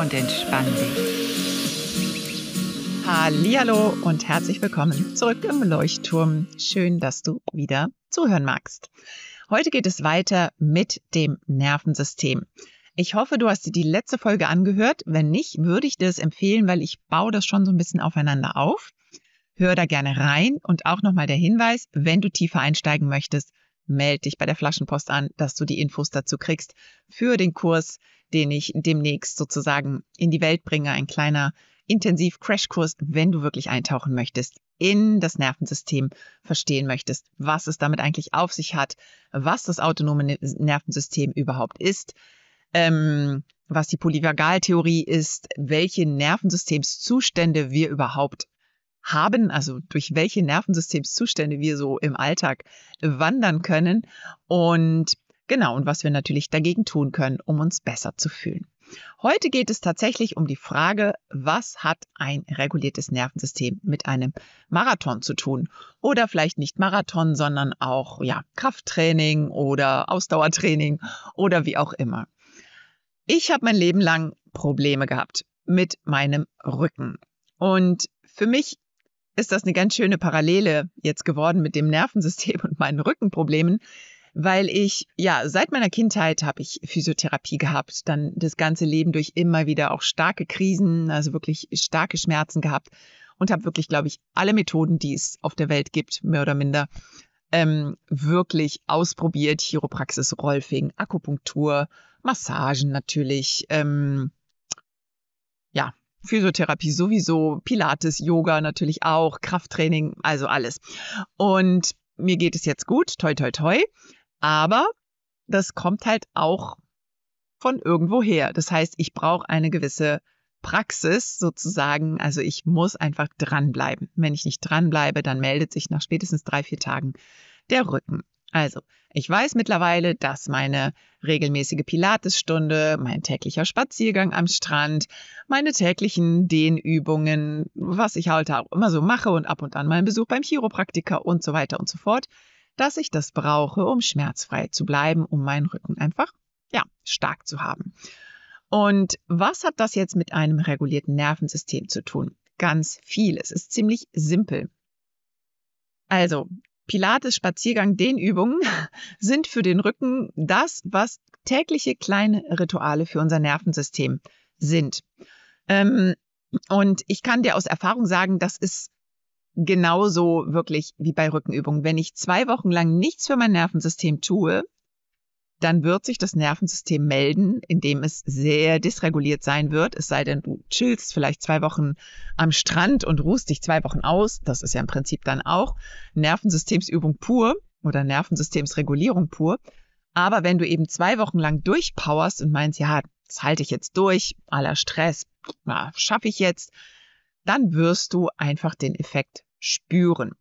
und entspann dich. Hallo und herzlich willkommen zurück im Leuchtturm. Schön, dass du wieder zuhören magst. Heute geht es weiter mit dem Nervensystem. Ich hoffe, du hast dir die letzte Folge angehört. Wenn nicht, würde ich dir das empfehlen, weil ich baue das schon so ein bisschen aufeinander auf. Hör da gerne rein und auch nochmal der Hinweis, wenn du tiefer einsteigen möchtest, melde dich bei der Flaschenpost an, dass du die Infos dazu kriegst für den Kurs, den ich demnächst sozusagen in die Welt bringe. Ein kleiner Intensiv-Crashkurs, wenn du wirklich eintauchen möchtest in das Nervensystem verstehen möchtest, was es damit eigentlich auf sich hat, was das autonome ne-, Nervensystem überhaupt ist, ähm, was die Polyvagaltheorie ist, welche Nervensystemszustände wir überhaupt haben, also durch welche Nervensystemszustände wir so im Alltag wandern können und genau, und was wir natürlich dagegen tun können, um uns besser zu fühlen. Heute geht es tatsächlich um die Frage, was hat ein reguliertes Nervensystem mit einem Marathon zu tun? Oder vielleicht nicht Marathon, sondern auch ja, Krafttraining oder Ausdauertraining oder wie auch immer. Ich habe mein Leben lang Probleme gehabt mit meinem Rücken. Und für mich ist das eine ganz schöne Parallele jetzt geworden mit dem Nervensystem und meinen Rückenproblemen, weil ich, ja, seit meiner Kindheit habe ich Physiotherapie gehabt, dann das ganze Leben durch immer wieder auch starke Krisen, also wirklich starke Schmerzen gehabt und habe wirklich, glaube ich, alle Methoden, die es auf der Welt gibt, mehr oder minder, ähm, wirklich ausprobiert. Chiropraxis, Rolfing, Akupunktur, Massagen natürlich, ähm, Physiotherapie sowieso, Pilates, Yoga natürlich auch, Krafttraining, also alles. Und mir geht es jetzt gut, toi, toi, toi. Aber das kommt halt auch von irgendwo her. Das heißt, ich brauche eine gewisse Praxis sozusagen. Also ich muss einfach dranbleiben. Wenn ich nicht dranbleibe, dann meldet sich nach spätestens drei, vier Tagen der Rücken. Also, ich weiß mittlerweile, dass meine regelmäßige Pilatesstunde, mein täglicher Spaziergang am Strand, meine täglichen Dehnübungen, was ich halt auch immer so mache und ab und an mein Besuch beim Chiropraktiker und so weiter und so fort, dass ich das brauche, um schmerzfrei zu bleiben, um meinen Rücken einfach, ja, stark zu haben. Und was hat das jetzt mit einem regulierten Nervensystem zu tun? Ganz viel. Es ist ziemlich simpel. Also, Pilates, Spaziergang, Dehnübungen sind für den Rücken das, was tägliche kleine Rituale für unser Nervensystem sind. Ähm, und ich kann dir aus Erfahrung sagen, das ist genauso wirklich wie bei Rückenübungen. Wenn ich zwei Wochen lang nichts für mein Nervensystem tue, dann wird sich das Nervensystem melden, indem es sehr dysreguliert sein wird. Es sei denn, du chillst vielleicht zwei Wochen am Strand und ruhst dich zwei Wochen aus. Das ist ja im Prinzip dann auch Nervensystemsübung pur oder Nervensystemsregulierung pur. Aber wenn du eben zwei Wochen lang durchpowerst und meinst, ja, das halte ich jetzt durch, aller Stress, schaffe ich jetzt, dann wirst du einfach den Effekt spüren.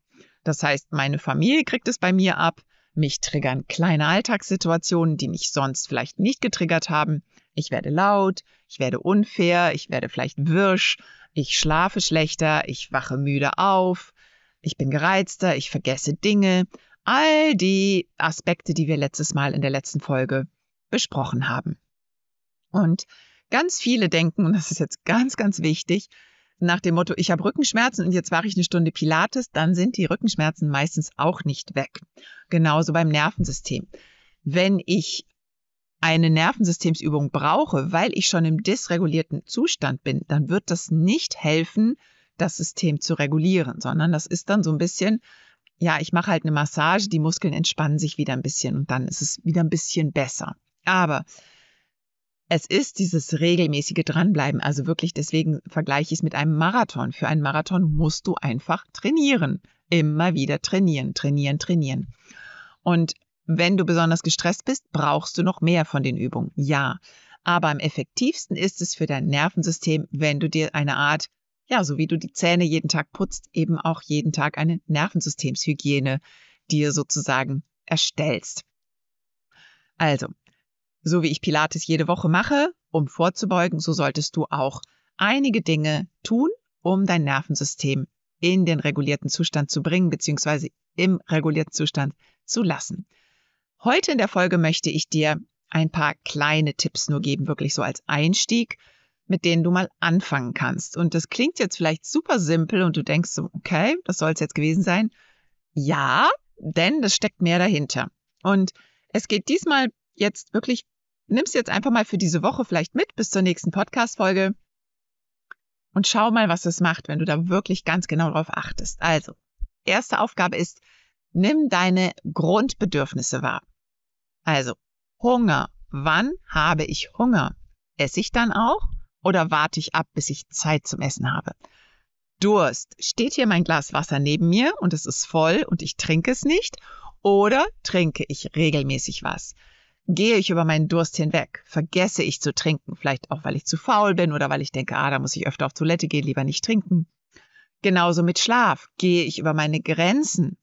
Das heißt, meine Familie kriegt es bei mir ab, mich triggern kleine Alltagssituationen, die mich sonst vielleicht nicht getriggert haben. Ich werde laut, ich werde unfair, ich werde vielleicht wirsch, ich schlafe schlechter, ich wache müde auf, ich bin gereizter, ich vergesse Dinge. All die Aspekte, die wir letztes Mal in der letzten Folge besprochen haben. Und ganz viele denken, und das ist jetzt ganz, ganz wichtig, nach dem Motto, ich habe Rückenschmerzen und jetzt mache ich eine Stunde Pilates, dann sind die Rückenschmerzen meistens auch nicht weg. Genauso beim Nervensystem. Wenn ich eine Nervensystemsübung brauche, weil ich schon im dysregulierten Zustand bin, dann wird das nicht helfen, das System zu regulieren, sondern das ist dann so ein bisschen, ja, ich mache halt eine Massage, die Muskeln entspannen sich wieder ein bisschen und dann ist es wieder ein bisschen besser. Aber es ist dieses regelmäßige Dranbleiben. Also wirklich, deswegen vergleiche ich es mit einem Marathon. Für einen Marathon musst du einfach trainieren. Immer wieder trainieren, trainieren, trainieren. Und Wenn du besonders gestresst bist, brauchst du noch mehr von den Übungen. Ja. Aber am effektivsten ist es für dein Nervensystem, wenn du dir eine Art, ja, so wie du die Zähne jeden Tag putzt, eben auch jeden Tag eine Nervensystemshygiene dir sozusagen erstellst. Also, so wie ich Pilates jede Woche mache, um vorzubeugen, so solltest du auch einige Dinge tun, um dein Nervensystem in den regulierten Zustand zu bringen, beziehungsweise im regulierten Zustand zu lassen. Heute in der Folge möchte ich dir ein paar kleine Tipps nur geben, wirklich so als Einstieg, mit denen du mal anfangen kannst. Und das klingt jetzt vielleicht super simpel und du denkst so, okay, das soll es jetzt gewesen sein. Ja, denn es steckt mehr dahinter. Und es geht diesmal jetzt wirklich, nimm's jetzt einfach mal für diese Woche vielleicht mit bis zur nächsten Podcast-Folge und schau mal, was es macht, wenn du da wirklich ganz genau drauf achtest. Also, erste Aufgabe ist, nimm deine Grundbedürfnisse wahr. Also, Hunger. Wann habe ich Hunger? Esse ich dann auch oder warte ich ab, bis ich Zeit zum Essen habe? Durst. Steht hier mein Glas Wasser neben mir und es ist voll und ich trinke es nicht? Oder trinke ich regelmäßig was? Gehe ich über meinen Durst hinweg? Vergesse ich zu trinken? Vielleicht auch, weil ich zu faul bin oder weil ich denke, ah, da muss ich öfter auf Toilette gehen, lieber nicht trinken. Genauso mit Schlaf. Gehe ich über meine Grenzen?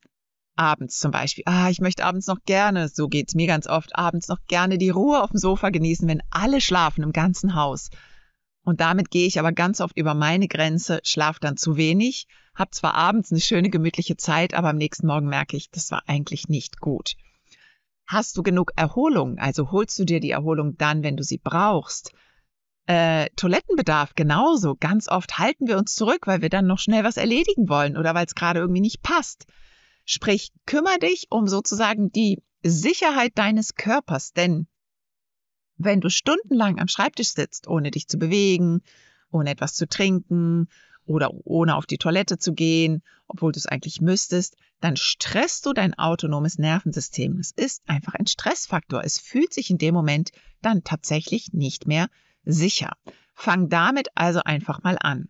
Abends zum Beispiel. Ah, ich möchte abends noch gerne, so geht's mir ganz oft, abends noch gerne die Ruhe auf dem Sofa genießen, wenn alle schlafen im ganzen Haus. Und damit gehe ich aber ganz oft über meine Grenze, schlaf dann zu wenig, hab zwar abends eine schöne gemütliche Zeit, aber am nächsten Morgen merke ich, das war eigentlich nicht gut. Hast du genug Erholung? Also holst du dir die Erholung dann, wenn du sie brauchst? Äh, Toilettenbedarf genauso. Ganz oft halten wir uns zurück, weil wir dann noch schnell was erledigen wollen oder weil es gerade irgendwie nicht passt. Sprich, kümmere dich um sozusagen die Sicherheit deines Körpers, denn wenn du stundenlang am Schreibtisch sitzt, ohne dich zu bewegen, ohne etwas zu trinken oder ohne auf die Toilette zu gehen, obwohl du es eigentlich müsstest, dann stresst du dein autonomes Nervensystem. Es ist einfach ein Stressfaktor. Es fühlt sich in dem Moment dann tatsächlich nicht mehr sicher. Fang damit also einfach mal an.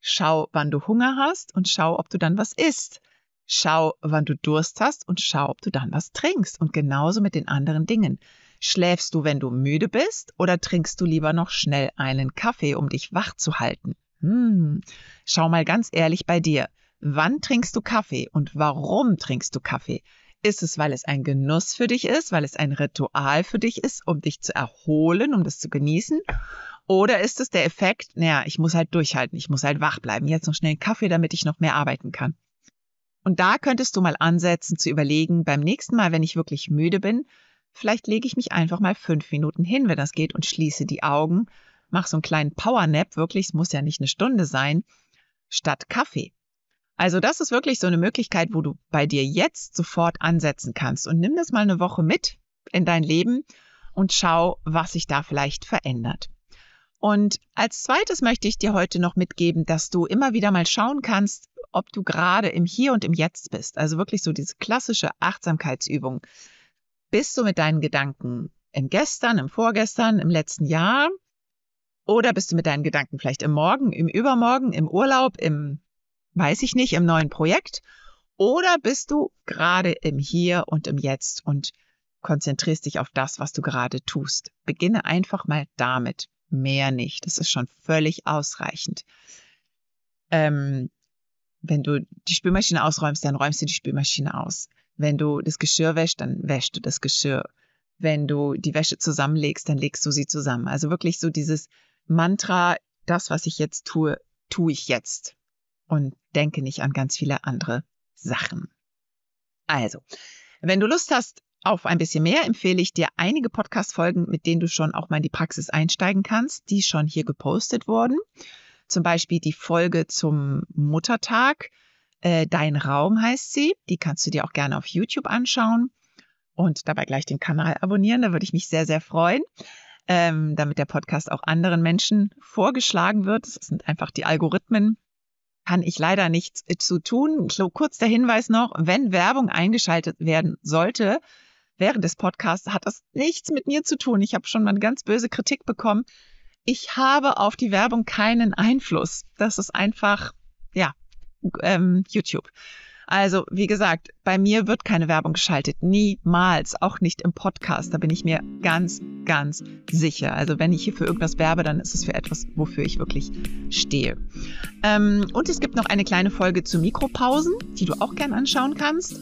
Schau, wann du Hunger hast und schau, ob du dann was isst. Schau, wann du Durst hast und schau, ob du dann was trinkst. Und genauso mit den anderen Dingen. Schläfst du, wenn du müde bist, oder trinkst du lieber noch schnell einen Kaffee, um dich wach zu halten? Hm. Schau mal ganz ehrlich bei dir. Wann trinkst du Kaffee und warum trinkst du Kaffee? Ist es, weil es ein Genuss für dich ist, weil es ein Ritual für dich ist, um dich zu erholen, um das zu genießen? Oder ist es der Effekt, naja, ich muss halt durchhalten, ich muss halt wach bleiben, jetzt noch schnell einen Kaffee, damit ich noch mehr arbeiten kann? Und da könntest du mal ansetzen zu überlegen, beim nächsten Mal, wenn ich wirklich müde bin, vielleicht lege ich mich einfach mal fünf Minuten hin, wenn das geht, und schließe die Augen, mach so einen kleinen Powernap, wirklich, es muss ja nicht eine Stunde sein, statt Kaffee. Also das ist wirklich so eine Möglichkeit, wo du bei dir jetzt sofort ansetzen kannst. Und nimm das mal eine Woche mit in dein Leben und schau, was sich da vielleicht verändert. Und als zweites möchte ich dir heute noch mitgeben, dass du immer wieder mal schauen kannst, ob du gerade im Hier und im Jetzt bist. Also wirklich so diese klassische Achtsamkeitsübung. Bist du mit deinen Gedanken im Gestern, im Vorgestern, im letzten Jahr? Oder bist du mit deinen Gedanken vielleicht im Morgen, im Übermorgen, im Urlaub, im, weiß ich nicht, im neuen Projekt? Oder bist du gerade im Hier und im Jetzt und konzentrierst dich auf das, was du gerade tust? Beginne einfach mal damit. Mehr nicht. Das ist schon völlig ausreichend. Ähm, wenn du die Spülmaschine ausräumst, dann räumst du die Spülmaschine aus. Wenn du das Geschirr wäschst, dann wäschst du das Geschirr. Wenn du die Wäsche zusammenlegst, dann legst du sie zusammen. Also wirklich so dieses Mantra, das, was ich jetzt tue, tue ich jetzt. Und denke nicht an ganz viele andere Sachen. Also, wenn du Lust hast auf ein bisschen mehr, empfehle ich dir einige Podcast-Folgen, mit denen du schon auch mal in die Praxis einsteigen kannst, die schon hier gepostet wurden. Zum Beispiel die Folge zum Muttertag. Äh, Dein Raum heißt sie. Die kannst du dir auch gerne auf YouTube anschauen und dabei gleich den Kanal abonnieren. Da würde ich mich sehr, sehr freuen, ähm, damit der Podcast auch anderen Menschen vorgeschlagen wird. Das sind einfach die Algorithmen. Kann ich leider nichts zu tun. Kurz der Hinweis noch, wenn Werbung eingeschaltet werden sollte, während des Podcasts hat das nichts mit mir zu tun. Ich habe schon mal eine ganz böse Kritik bekommen, ich habe auf die Werbung keinen Einfluss. Das ist einfach, ja, ähm, YouTube. Also, wie gesagt, bei mir wird keine Werbung geschaltet. Niemals. Auch nicht im Podcast. Da bin ich mir ganz, ganz sicher. Also, wenn ich hier für irgendwas werbe, dann ist es für etwas, wofür ich wirklich stehe. Ähm, und es gibt noch eine kleine Folge zu Mikropausen, die du auch gern anschauen kannst.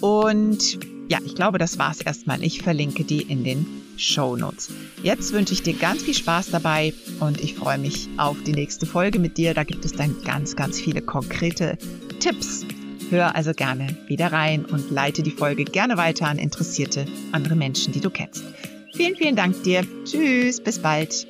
Und ja, ich glaube, das war's erstmal. Ich verlinke die in den Show Notes. Jetzt wünsche ich dir ganz viel Spaß dabei und ich freue mich auf die nächste Folge mit dir. Da gibt es dann ganz, ganz viele konkrete Tipps. Hör also gerne wieder rein und leite die Folge gerne weiter an interessierte andere Menschen, die du kennst. Vielen, vielen Dank dir. Tschüss, bis bald.